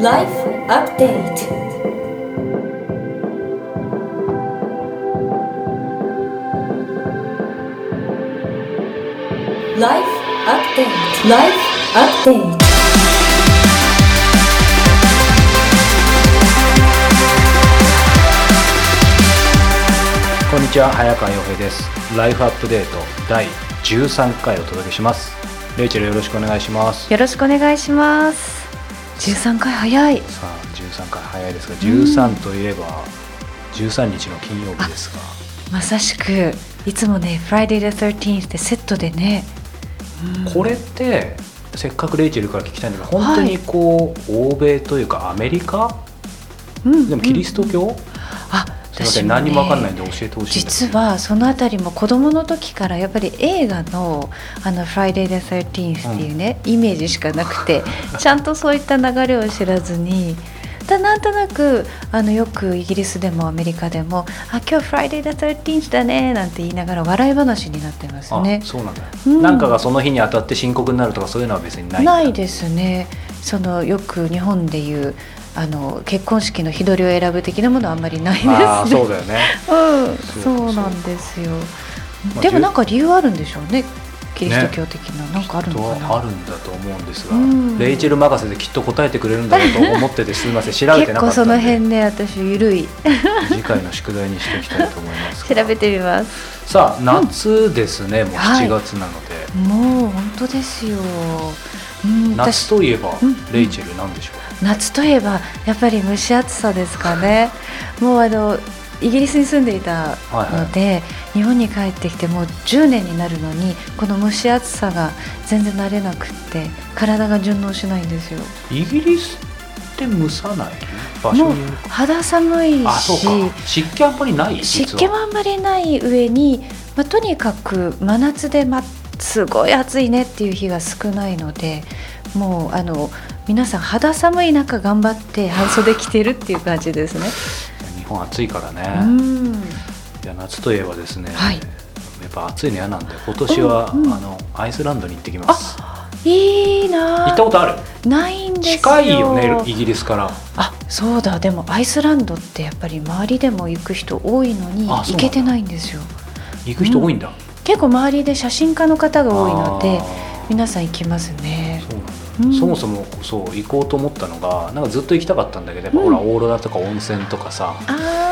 Life Update. ライフアップデートライフアップデートこんにちは早川洋平ですライフアップデート第13回お届けします。レイチェルよろしくお願いします。よろしくお願いします。十三回早い。さあ13回早いですが13といえば13日の金曜日ですが。まさしくいつもね Friday the 13th でセットでね。うん。これってせっかくレイチェルから聞きたいんだけど本当にこう、欧米というかアメリカ？うんでもキリスト教、あ、すみません、もね何にも分かんないんで教えてほしい実はそのあたりも子供の時からやっぱり映画のあの Friday the 13th っていうね、イメージしかなくて ちゃんとそういった流れを知らずに。だなんとなくあのよくイギリスでもアメリカでも「あ今日 Friday the 13th だね」なんて言いながら笑い話になってますね。あ。そうなんだ、うん。なんかがその日に当たって深刻になるとかそういうのは別にないんだ。ないですね。そのよく日本でいうあの結婚式の日取りを選ぶ的なものはあんまりないですね。そうだよね うん、そうそうなんですよ。まあでもなんか理由あるんでしょうね。キリスト教的な、なんかあるの。あるんだと思うんですが、うんレイチェル任せできっと答えてくれるんだろうと思っててすみません調べてなかったんでの辺ね、私ゆるい次回の宿題にしておきたいと思います調がべてみます。さあ夏ですね、もうはい7月なので、もう本当ですよ。うん、夏といえば、うんレイチェルなんでしょう？夏といえばやっぱり蒸し暑さですかね。もうあのイギリスに住んでいたので、日本に帰ってきてもう10年になるのにこの蒸し暑さが全然慣れなくって体が順応しないんですよ。イギリスって蒸さない？場所もう肌寒いしか。湿気あんまりない湿気もあんまりない上に、まあ、とにかく真夏で、ま、すごい暑いねっていう日が少ないのでもうあの皆さん肌寒い中頑張って半袖着てるっていう感じですね。日本暑いからうね、ん。いや夏といえばですね、はい。やっぱ暑いの嫌なんで今年は、うんうん。あのアイスランドに行ってきます。いいな。行ったことある？ないんですよ。近いよねイギリスから。あそうだ。でもアイスランドってやっぱり周りでも行く人多いのに行けてないんですよ。行く人多いんだ、結構周りで写真家の方が多いので皆さん行きますねそもそもそう行こうと思ったのがなんかずっと行きたかったんだけどやっぱほら、うんオーロラとか温泉とかさ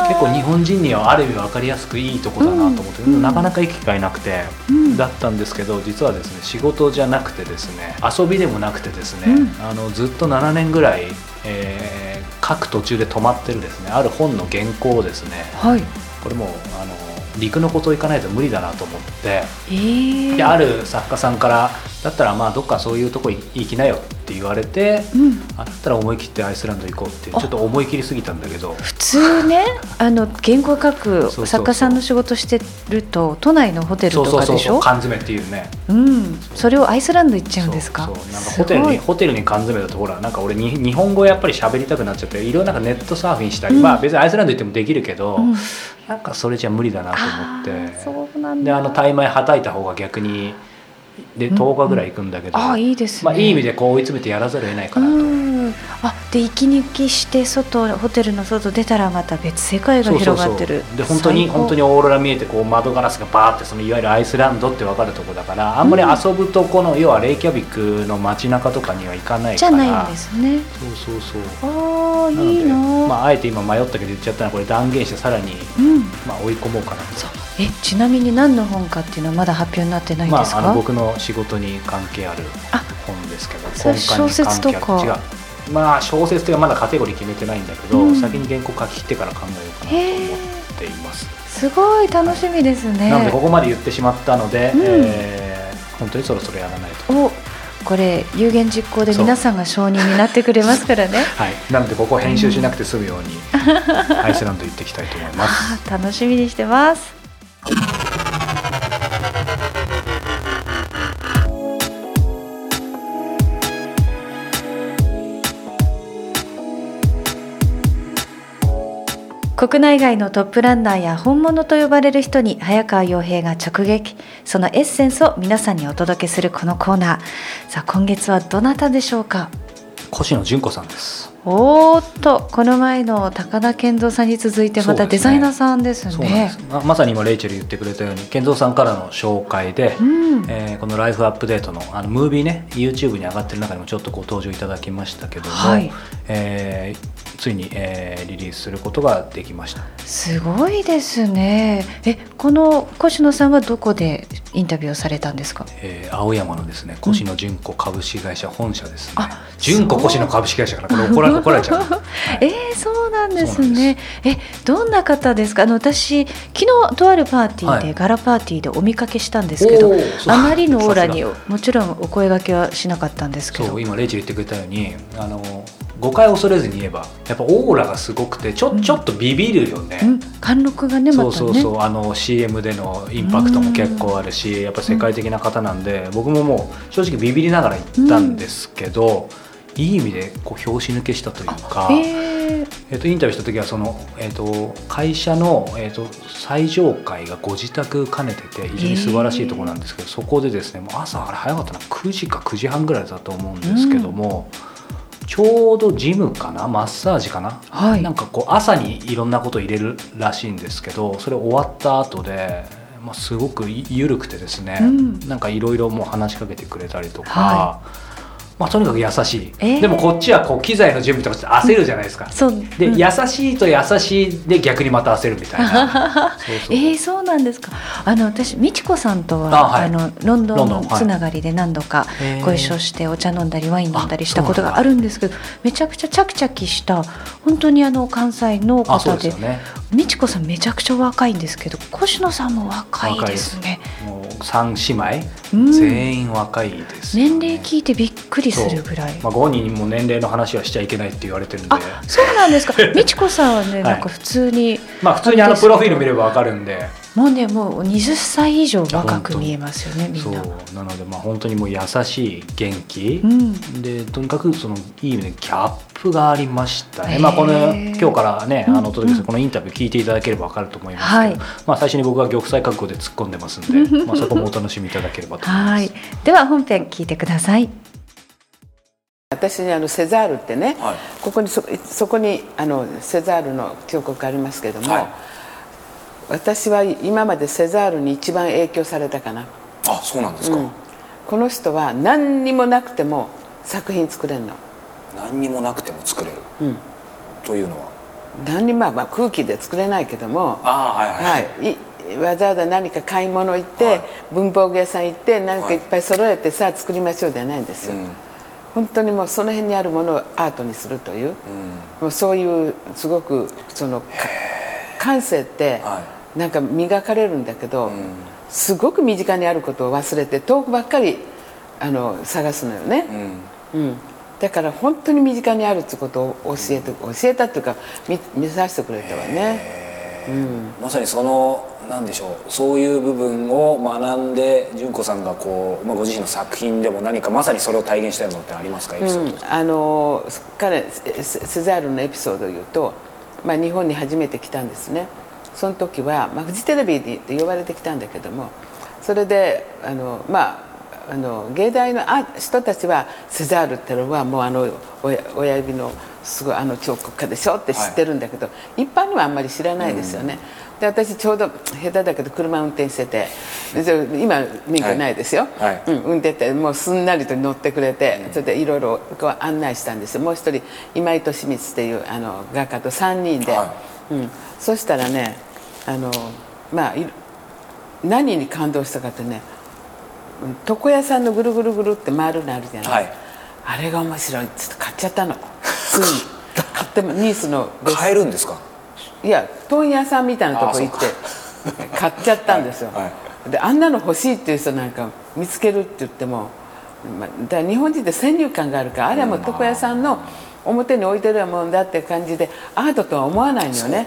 結構日本人にはある意味分かりやすくいいとこだなと思って、うん。なかなか行く機会なくて、うん。だったんですけど実はですね仕事じゃなくてですね遊びでもなくてですね、うん。あのずっと7年ぐらい、えー各途中で止まってるですね。ある本の原稿をですねはい。これもうあの陸のこと行かないと無理だなと思って。えー、である作家さんからだったらまあどっかそういうとこ行きなよって言われてうん、あだったら思い切ってアイスランド行こうってちょっと思い切りすぎたんだけど。普通ね あの原稿書く作家さんの仕事してると都内のホテルとかでしょ？缶詰っていうね。うん。それをアイスランド行っちゃうんですか？なんかホテルにホテルに缶詰だとほらなんか俺に日本語やっぱり喋りたくなっちゃっていろいろなんかネットサーフィンしたり、うん。まあ別にアイスランド行ってもできるけど、うん。なんかそれじゃ無理だなと思あって。ーそうなんだ。であのタイ米はたいた方が逆にでうん10日ぐらい行くんだけど、ああいいですね。まあ、いい意味でこう追い詰めてやらざるを得ないかなと。うん。あで息抜きして外ホテルの外出たらまた別世界が広がってる。で本当に本当にオーロラ見えてこう窓ガラスがバーってそのいわゆるアイスランドって分かるとこだからあんまり遊ぶとこの、要はレイキャビクの街中とかには行かないから。じゃないんですね。そうそうそう。ああいいな、まあ、あえて今迷ったけど言っちゃったのはこれ断言してさらに、うん。まあ、追い込もうかなとえちなみに何の本かっていうのはまだ発表になってないんまですか、あ、あの僕の仕事に関係あるあ本ですけどそれ根幹に関係ある小説とか違う。まあ小説というかまだカテゴリー決めてないんだけど、うん。先に原稿書き切ってから考えようかなと思っています。すごい楽しみですね、なのでここまで言ってしまったので、うん。えー本当にそろそろやらないと。おこれ有言実行で皆さんが承認になってくれますからね。はい、なのでここ編集しなくて済むように、アイスランド行っていきたいと思います。楽しみにしてます国内外のトップランナーや本物と呼ばれる人に早川洋平が直撃。そのエッセンスを皆さんにお届けするこのコーナー。さあ今月はどなたでしょうか？越野純子さんです。おーっとこの前の高田健三さんに続いてまたデザイナーさんですね。です。ままさに今レイチェル言ってくれたように健三さんからの紹介で、うん。えーこの「ライフアップデートの」あのムービーね YouTube に上がってる中にもちょっとご登場いただきましたけども、はい。えーついに、えーリリースすることができました。すごいですね。えこの越野さんはどこでインタビューをされたんですか？えー青山のですね越野純子株式会社本社ですね、あ純子越野株式会社からこれ怒ら怒られちゃう、はい。えー、そうなんですね。えどんな方ですか？あの私昨日とあるパーティーで、はい。ガラパーティーでお見かけしたんですけどあまりのオーラにさもちろんお声掛けはしなかったんですけど。そう今レイチェル言ってくれたようにあの誤解を恐れずに言えばやっぱオーラがすごくてちょ,、うん。ちょっとビビるよね、うん、貫禄がねまたね。そうそうそう。あの CM でのインパクトも結構あるしやっぱ世界的な方なんで僕ももう正直ビビりながら行ったんですけど、いい意味でこう拍子抜けしたというか、えーとインタビューした時はその、えっと会社の、えっと最上階がご自宅兼ねてて非常に素晴らしいところなんですけど、そこでですねもう朝あれ早かったな9時か9時半ぐらいだと思うんですけども。ちょうどジムかな？マッサージかな、はい。なんかこう朝にいろんなこと入れるらしいんですけどそれ終わった後で、まあ、すごく緩くてですね、うん。なんかいろいろもう話しかけてくれたりとか、はまあ、とにかく優しい、えー。でもこっちはこう機材の準備とかして焦るじゃないですか、そう。で、うん。優しいと優しいで逆にまた焦るみたいな。そえー、そうなんですか。あの私美智子さんとはあはい。あのロンドンのつながりで何度かご一緒してお茶飲んだりワイン飲んだりしたことがあるんですけどめちゃくちゃチャキチャキした本当にあの関西の方で美智子さんめちゃくちゃ若いんですけど越野さんも若いですね。もう3姉妹、うん。全員若いですよね、年齢聞いてびっくりするぐらい。まあ、ご本人にも年齢の話はしちゃいけないって言われてるんで。あそうなんですか。美智子さんはねい。なんか普通に、まあ普通にあのプロフィール見ればわかるんでもうねもう20歳以上若く見えますよねみんそうな。なのでまあ本当にもう優しい元気、うん。でとにかくそのいい意味でギャップがありましたね、まあ、この今日からね、うんあのお届けすうん。るこのインタビュー聞いていただければ分かると思いますけど、はい。まあ、最初に僕は玉砕覚悟で突っ込んでますんで、まあ、そこもお楽しみいただければと思います。はい。では本編聞いてください。私にあのセザールってね、はい。ここにそそこにあのセザールの彫刻ありますけども、はい私は今までセザールに一番影響されたかな、あそうなんですか、うん。この人は何にもなくても作品作れるの。何にもなくても作れる、うん。というのは？何にも、まあ、空気で作れないけども。ああはいはい、はい、いわざわざ何か買い物行って、はい。文房具屋さん行って何かい。っぱい揃えてさあ作りましょうではないんですよ、うん。本当にもうその辺にあるものをアートにするという、もうそういうすごくそのか感性ってはなんか磨かれるんだけど、ん。すごく身近にあることを忘れて遠くばっかりあの探すのよね、うん。うん、だから本当に身近にあるってことを教えて教えたっていうか見見させてくれたわね。まさにそのなんでしょうそういう部分を学んで純子さんがこう、まあ、ご自身の作品でも何かまさにそれを体現したようなのってありますか？エピソード、うん、あの彼セセザールのエピソードを言うと、まあ、日本に初めて来たんですねその時は、まあ、フジテレビで呼ばれてきたんだけどもそれであのまああの芸大のあ人たちはセザールってのはもうあの親親指のすごいあの彫刻家でしょって知ってるんだけど、一般にはあんまり知らないですよね、で私ちょうど下手だけど車運転しててで今免許ないですよ、はい。うん、運転ってもうすんなりと乗ってくれて、それでいろいろこう案内したんですよ。もう一人今井利光っていうあの画家と3人で、はうん、そしたらねあのまあい何に感動したかってねうん床屋さんのぐるぐるぐるって回るのあるじゃない、はい。あれが面白い。っつって買っちゃったの。ついに買ってもニースの買えるんですか？いや問屋さんみたいなとこ行って買っちゃったんですよ、はい。はであんなの欲しいっていう人なんか見つけるって言っても、まあ、だ日本人って先入観があるからあれはもう床屋さんの表に置いてるもんだって感じでアートとは思わないのよね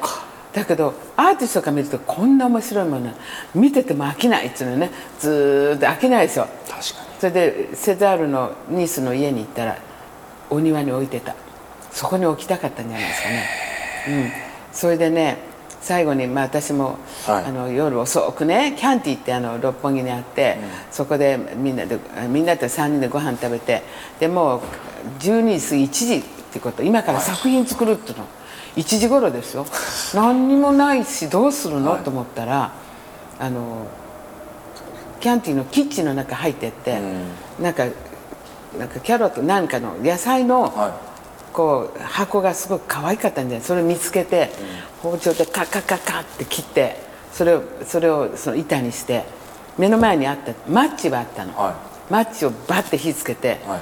だけどアーティストから見るとこんな面白いもの見てても飽きないっていうのね。ずーっと飽きないでしょ確かに。それでセザールのニースの家に行ったらお庭に置いてた。そこに置きたかったんじゃないですかね、うん、それでね最後に、まあ、私も、はい。あの夜遅くねキャンティってあの六本木にあって、そこでみんなでみんなで3人でご飯食べてでもう12時過ぎ1時ってこと今から作品作るっていうの、1時頃ですよ。何にもないしどうするの、と思ったらあのキャンティのキッチンの中入ってって、なんかなんかキャロットなんかの野菜の、はこう箱がすごく可愛かったんでそれを見つけて、包丁でカッカッカッカッって切ってそれをそれをその板にして目の前にあったマッチがあったの、はい。マッチをバッて火つけて、はい。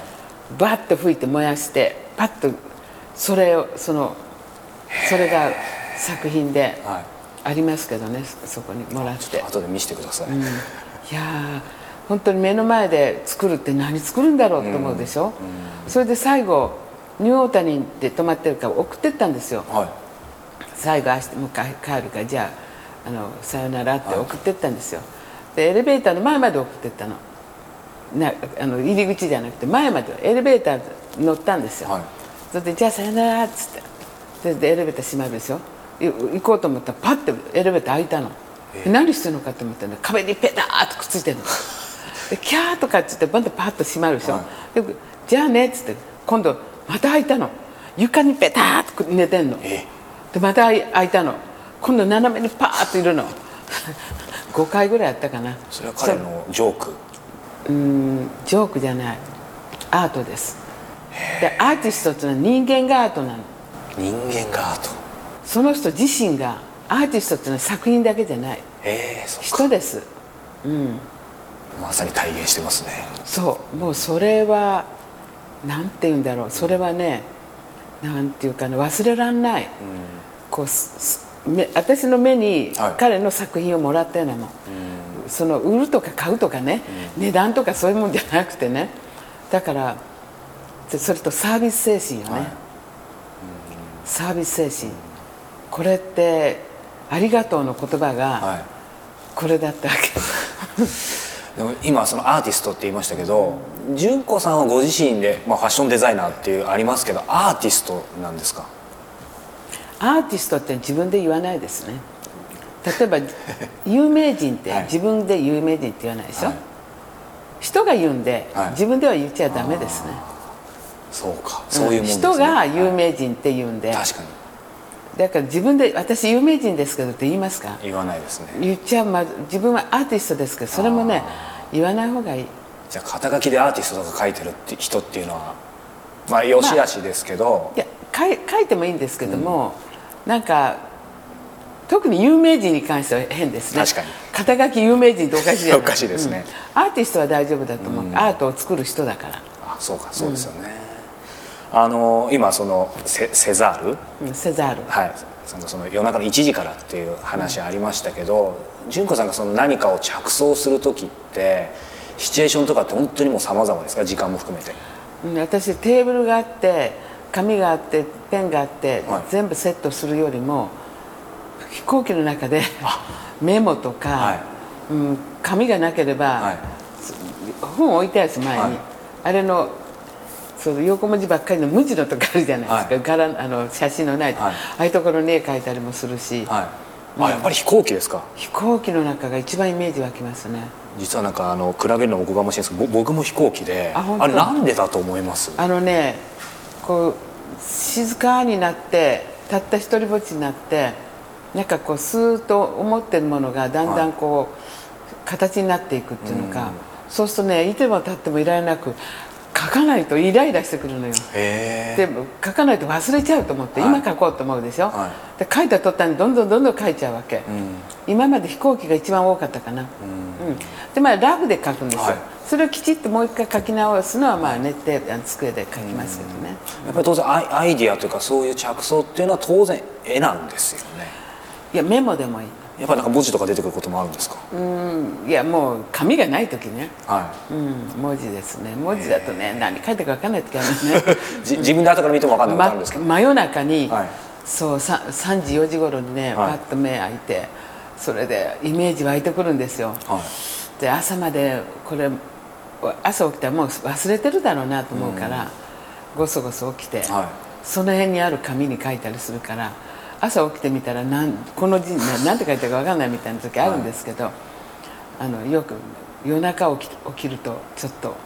バッと吹いて燃やしてパッとそれをそのそれが作品ではいありますけどねそそこにもらって。後で見せてください、いやー本当に目の前で作るって何作るんだろうと思うでしょ、それで最後ニューオータニで泊まってるから送ってったんですよ。はい。最後明日もう帰帰るからじゃああのさよならって送ってったんですよ、でエレベーターの前まで送ってったのなあの入り口じゃなくて前までエレベーター乗ったんですよ、はい。それでじゃあさよならっつって。ででエレベーター閉まるでしょ。い行こうと思ったらパッてエレベーター開いたの、で何してるのかと思ったら壁にペターっとくっついてるの。でキャーとかっつってバンとパッと閉まるでしょ、でじゃあねっつって今度また開いたの。床にペターっと寝てんの。え。でまた開い開いたの。今度斜めにパーッといるの。5回ぐらいやったかな。それは彼のジョークううんジョークじゃない。アートです。でアーティストっていうのは人間がアートなの。人間がアート。その人自身がアーティストっていうのは作品だけじゃない。ええそっか。人です。まさに体現してますね。そう。もうそれはなんて言うんだろう。それはねなんていうかな忘れらんない、こうすすめ私の目にはい。彼の作品をもらったようなもん、その売るとか買うとかね、値段とかそういうもんじゃなくてね。だからでそれとサービス精神よね、サービス精神。これって「ありがとう」の言葉がはい。これだったわけ、でも今そのアーティストって言いましたけど純子さんはご自身で、まあ、ファッションデザイナーっていうありますけどアーティストなんですか？アーティストって自分で言わないですね例えば有名人ってはい。自分で有名人って言わないでしょ、はい。人が言うんで、はい。自分では言っちゃダメですね。そうか。そういうもんね。人が有はい名人って言うんで、確かに。だから自分で「私有名人ですけど」って言いますか？言わないですね。言っちゃう、ま、自分はアーティストですけどそれもね言わない方がいい。じゃあ肩書きでアーティストとか書いてるって人っていうのはまあよしあしですけど、いや書い書いてもいいんですけども、なんか特に有名人に関しては変ですね。確かに。肩書き有名人っておかしいじゃない。おかしいですね。うん。アーティストは大丈夫だと思う、アートを作る人だから、あそうかそうですよね、あの今そのセセザール？うんセザール。はい。そのその夜中の1時からっていう話ありましたけど、純子さんがその何かを着想する時ってシチュエーションとかって本当にもう様々ですか？時間も含めて。うん私テーブルがあって紙があってペンがあって、はい。全部セットするよりも飛行機の中でメモとか、はい。うん、紙がなければ、はい。本置いてある前に、はい。あれのその横文字ばっかりの無地のとかあるじゃないですか、はい。柄あの写真のない、はい。ああいうところに絵描いたりもするし、はい。あやっぱり飛行機ですか？飛行機の中が一番イメージ湧きますね。実はなんかあの比べるのもおこがましいんですけどぼ僕も飛行機であれなんでだと思います？あのねこう静かになってたった一人ぼっちになってなんかこうスーッと思ってるものがだんだんこう、形になっていくっていうのか、そうするとねいても立ってもいられなく書かないとイライラしてくるのよ。でも書かないと忘れちゃうと思って、はい。今書こうと思うでしょ、はで書いた途端にどんどんどんどん書いちゃうわけ、今まで飛行機が一番多かったかな、うん。でまあラフで書くんですよ、はい。それをきちっともう一回書き直すのはまあ寝て机で書きますけどね、やっぱり当然アイアイディアというかそういう着想っていうのは当然絵なんですよねいやメモでもいい。やっぱりなんか文字とか出てくることもあるんですか、うん。いやもう紙がない時ね。はうん。文字ですね。文字だとね何書いてるか分かんない時あるね 自分で後から見ても分かんないことあるんですけど、ま真夜中に、はい。そうさ 3, 時4時頃にね、はい。パッと目開いてそれでイメージ湧いてくるんですよ。はい。で朝までこれ朝起きたらもう忘れてるだろうなと思うから、ごそごそ起きて、はい。その辺にある紙に書いたりするから朝起きてみたらなんこの字ななんて書いてあるか分かんないみたいな時あるんですけど、あのよく夜中起き起きるとちょっと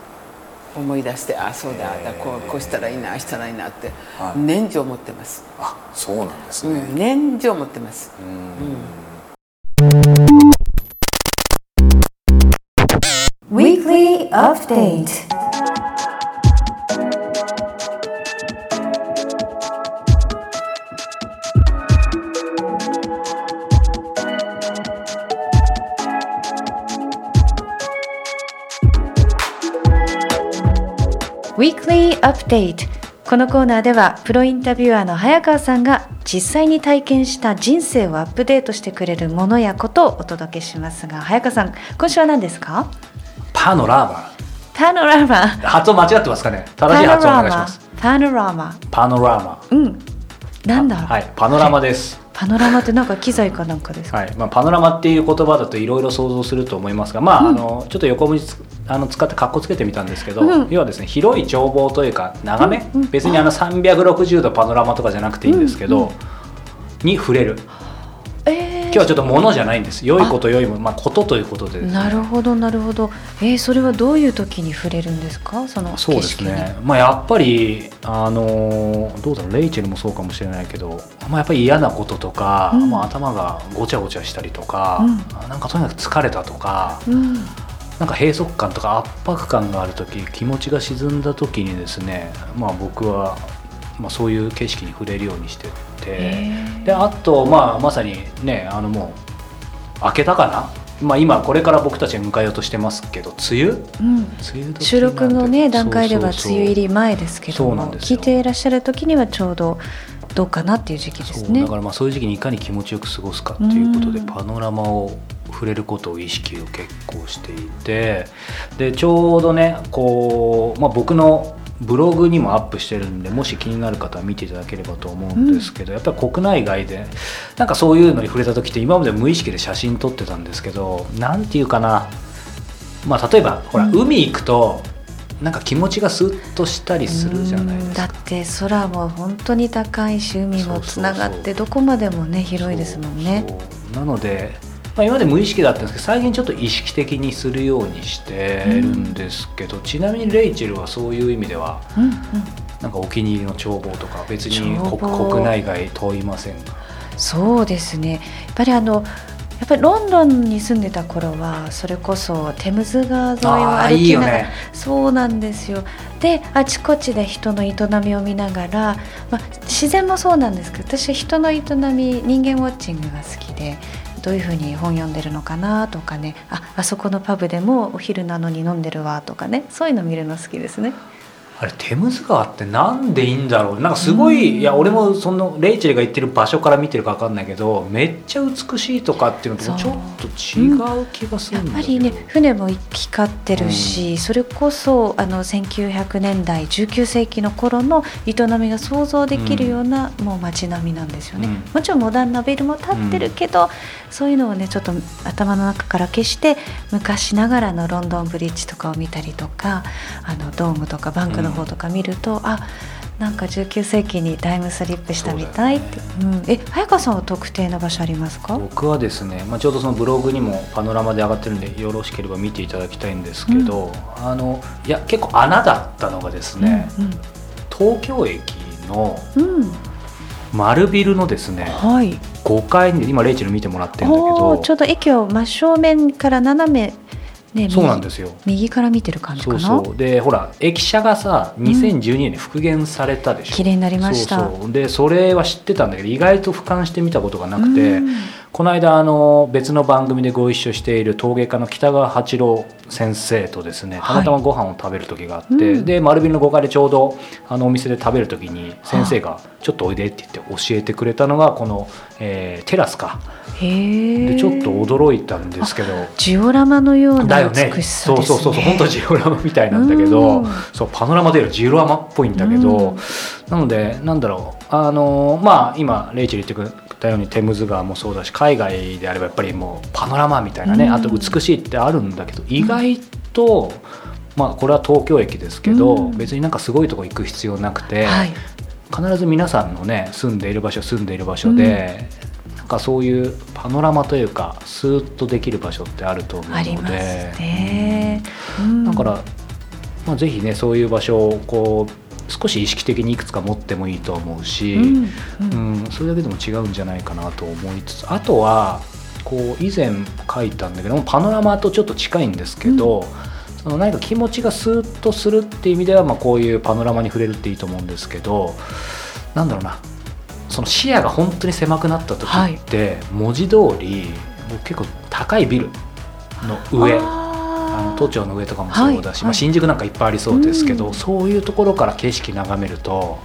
思い出してあそうだだこうこうしたらいいなああしたらいいなってはい。年中思ってます、あそうなんですね、うん、年中思ってます、Weekly Update Weekly Update このコーナーではプロインタビュアーの早川さんが実際に体験した人生をアップデートしてくれるものやことをお届けしますが早川さん今週は何ですか？パノラマ。パノラマ。発音間違ってますかね？正しい発音お願いします。パノラマ。パノラマ。うんなんだ、はいパノラマです、パノラマってなんか機材かなんかですか、はいまあ、パノラマっていう言葉だといろいろ想像すると思いますが、まああのちょっと横文字つあの使ってかっこつけてみたんですけど、うん。要はですね広い眺望というか眺め、うん。うん。別にあの360度パノラマとかじゃなくていいんですけど、に触れるえ今日はちょっと物じゃないんです。良いこと良いもの。まあことということでね。なるほどなるほど。えー、それはどういう時に触れるんですか？そのそうですね、まあ、やっぱり、あのーどうだろうレイチェルもそうかもしれないけど、まあ、やっぱり嫌なこととか、うん。まあ、頭がごちゃごちゃしたりとか、うなんかとにかく疲れたとか、うん。なんか閉塞感とか圧迫感がある時気持ちが沈んだ時にですね、まあ、僕は、まあ、そういう景色に触れるようにしてて。であと、まあ、まさにねあのもう明けたかな、まあ、今これから僕たちは迎えようとしてますけど梅雨？うん。梅雨時収録のね段階では梅雨入り前ですけどそうも聞いていらっしゃる時にはちょうどどうかなっていう時期ですね。だからまあそういう時期にいかに気持ちよく過ごすかっていうことでうん。パノラマを触れることを意識を結構していて。でちょうどねこう、まあ、僕のブログにもアップしてるんでもし気になる方は見ていただければと思うんですけど、やっぱり国内外でなんかそういうのに触れた時って今まで無意識で写真撮ってたんですけどなんていうかな。まあ例えばほら、うん。海行くとなんか気持ちがスッとしたりするじゃないですか。うん。だ。って空も本当に高いし海もつながってどこまでもね広いですもんね。なので、まあ、今まで無意識だったんですけど最近ちょっと意識的にするようにしてるんですけど、ちなみにレイチェルはそういう意味ではうんうん。なんかお気に入りの眺望とか別に眺国内外問いませんがそうですね。やっぱりあのやっぱりロンドンに住んでた頃はそれこそテムズ川沿いを歩きながらよね。そうなんですよ。であちこちで人の営みを見ながら、まあ、自然もそうなんですけど私は人の営み人間ウォッチングが好きでどういうふうに本読んでるのかなとかね。ああそこのパブでもお昼なのに飲んでるわとかね。そういうの見るの好きですね。あれテムズ川ってなんでいいんだろう。なんかすごい、いや俺もそのレイチェルが言ってる場所から見てるか分かんないけどめっちゃ美しいとかっていうのとちょっと違う気がすやるんだけど、っぱりね船も行き交ってるし、それこそあの1900年代19世紀の頃の営みが想像できるような、もう街並みなんですよね、うん。もちろんモダンなビルも建ってるけど、そういうのをねちょっと頭の中から消して昔ながらのロンドンブリッジとかを見たりとかあのドームとかバンクの方とか見ると、あなんか19世紀にタイムスリップしたみたいって。う、ん、え早川さんは特定の場所ありますか？僕はですね、まあ、ちょうどそのブログにもパノラマで上がってるんでよろしければ見ていただきたいんですけど、あのいや結構穴だったのがですね、東京駅のうんうん、うん丸ビルのですねはい。5階に今レイチェル見てもらってるんだけおどーちょうど駅を真正面から斜め、ね、右そうなんですよ。右から見てる感じかな？そうそう。でほら駅舎がさ2012年に復元されたでしょ、綺麗になりました。そうそう。でそれは知ってたんだけど意外と俯瞰してみたことがなくて、うんこの間あの別の番組でご一緒している陶芸家の北川八郎先生とですねたまたまご飯を食べる時があって、うん。で丸ビルの5階でちょうどあのお店で食べる時に先生が「ちょっとおいで」って言って教えてくれたのがこの、えーテラスか。へえでちょっと驚いたんですけど。ジオラマのような美しさそうですね。そうそうそう本当ジオラマみたいなんだけど、うん。そうパノラマでジオラマっぽいんだけど、うん。なのでなんだろう。あのまあ今レイチェル言ってくれたようにテムズ川もそうだし海外であればやっぱりもうパノラマみたいなね、うん。あと美しいってあるんだけど意外と、まあこれは東京駅ですけど、うん。別になんかすごいとこ行く必要なくて、はい。必ず皆さんのね住んでいる場所住んでいる場所で、なんかそういうパノラマというかスーッとできる場所ってあると思うのでありますね、うん。だから、まあ、ぜひねそういう場所をこう少し意識的にいくつか持ってもいいと思うし、うんううんんそれだけでも違うんじゃないかなと思いつつあとはこう以前書いたんだけどもパノラマとちょっと近いんですけど、その何か気持ちがスーッとするっていう意味では、まあ、こういうパノラマに触れるっていいと思うんですけどなんだろうなその視野が本当に狭くなった時って、文字通り僕結構高いビルの上都庁の上とかもそうだし、はいまあ、新宿なんかいっぱいありそうですけど、うん。そういうところから景色眺めると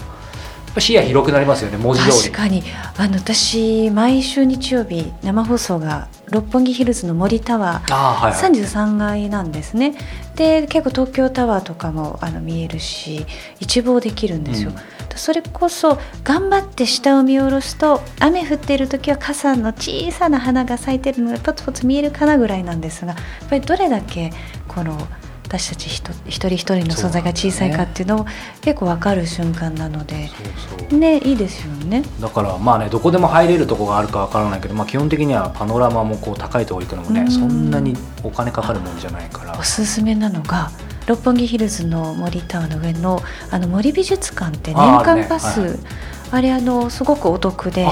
視野広くなりますよね文字通り。確かに。あの私毎週日曜日生放送が六本木ヒルズの森タワーあーはいはい。33階なんですね。で結構東京タワーとかもあの見えるし一望できるんですよ、うんそれこそ頑張って下を見下ろすと雨降っている時は傘の小さな花が咲いてるのがポツポツ見えるかなぐらいなんですがやっぱりどれだけこの私たち一一人一人の存在が小さいかっていうのを結構わかる瞬間なのでねいいですよね。だからまあねどこでも入れるとこがあるかわからないけど、まあ、基本的にはパノラマもこう高いところ行くのもね、うん。そんなにお金かかるもんじゃないから。おすすめなのが六本木ヒルズの森タワーの上のあの森美術館って年間パス。あ,、れあのすごくお得で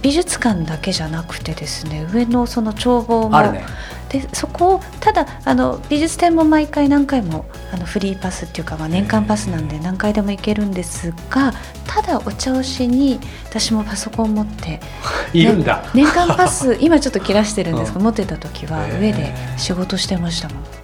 美術館だけじゃなくてですね上のその眺望も。でそこをただあの美術展も毎回何回もあのフリーパスっていうか、まあ、年間パスなんで何回でも行けるんですがただお茶をしに私もパソコン持って いるんだ、ね年間パス今ちょっと切らしてるんですけど、うん。持ってた時は上で仕事してましたもん。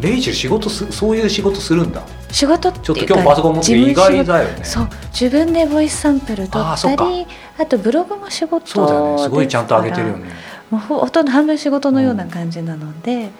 レイチェル仕事すそういう仕事するんだ。仕事ってちょっと今日パソコン持って意外だよね。そう自分でボイスサンプル撮あーそったりあとブログも仕事そうだよね。すごいちゃんと上げてるよね。もうほほとんど半分仕事のような感じなので、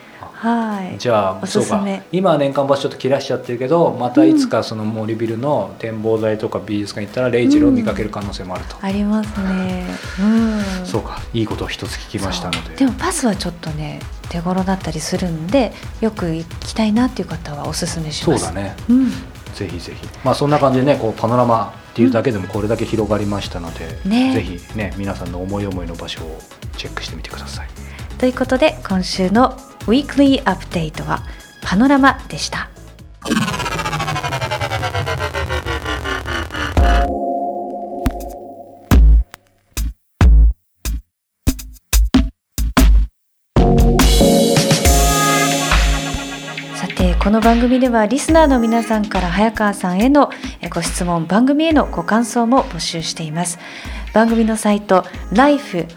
はい。じゃあおそうか。今は年間パスちょっと切らしちゃってるけどまたいつかその森ビルの展望台とか美術館行ったらレイチェルを見かける可能性もあると、ありますね。うん。そうか。いいことを一つ聞きましたので。でもパスはちょっとね手頃だったりするんでよく行きたいなっていう方はおすすめします。そうだね。うん。ぜひぜひ。まあそんな感じでねこうパノラマっていうだけでもこれだけ広がりましたので、ね。ぜひね皆さんの思い思いの場所をチェックしてみてください。ということで今週のウィークリーアップデートはパノラマでした。さてこの番組ではリスナーの皆さんから早川さんへのご質問番組へのご感想も募集しています。番組のサイト life-upd.com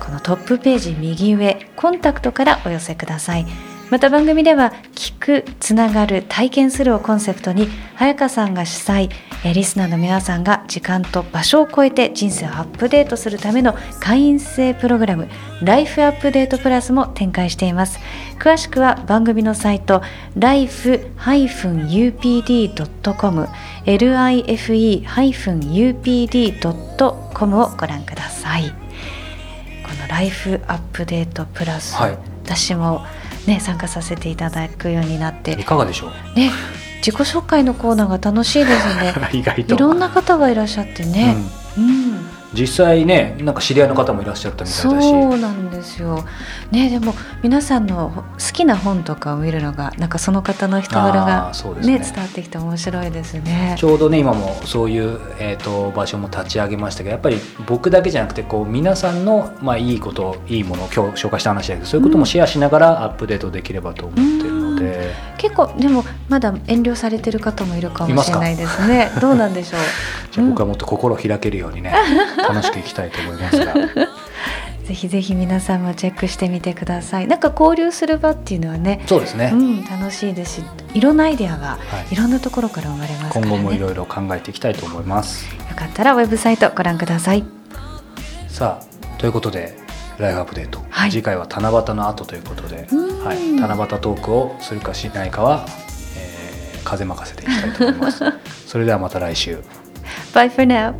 このトップページ右上コンタクトからお寄せください。また番組では聞くつながる体験するをコンセプトに早川さんが主催。リスナーの皆さんが時間と場所を超えて人生をアップデートするための会員制プログラムライフアップデートプラスも展開しています。詳しくは番組のサイト life-upd.com life-upd.com をご覧ください。のライフアップデートプラス、はい。私もね参加させていただくようになって。いかがでしょう？ね自己紹介のコーナーが楽しいですね。意外と。いろんな方がいらっしゃってね、うん実際ねなんか知り合いの方もいらっしゃったみたいだしそうなんですよ。ねでも皆さんの好きな本とかを見るのがなんかその方の人柄あがねね伝わってきて面白いですねち。ょうどね今もそういう、えー、と場所も立ち上げましたけどやっぱり僕だけじゃなくてこう皆さんの、まあ、いいこといいものを今日紹介した話だけどそういうこともシェアしながらアップデートできればと思ってるので、結構でもまだ遠慮されてる方もいるかもしれないですね。どうなんでしょう？じゃあ僕はもっと心を開けるようにね、楽しくいきたいと思いますが ぜひぜひ皆さんもチェックしてみてください。なんか交流する場っていうのはね、そうですね、うん楽しいですし、いろんなアイデアがはいいろんなところから生まれますからね。今後もいろいろ考えていきたいと思います。よかったらウェブサイトご覧ください。さあということでライフアップデート、はい次回は七夕の後ということで、うんはい、七夕トークをするかしないかは、えー風任せでいきたいと思います。それではまた来週。Bye for now.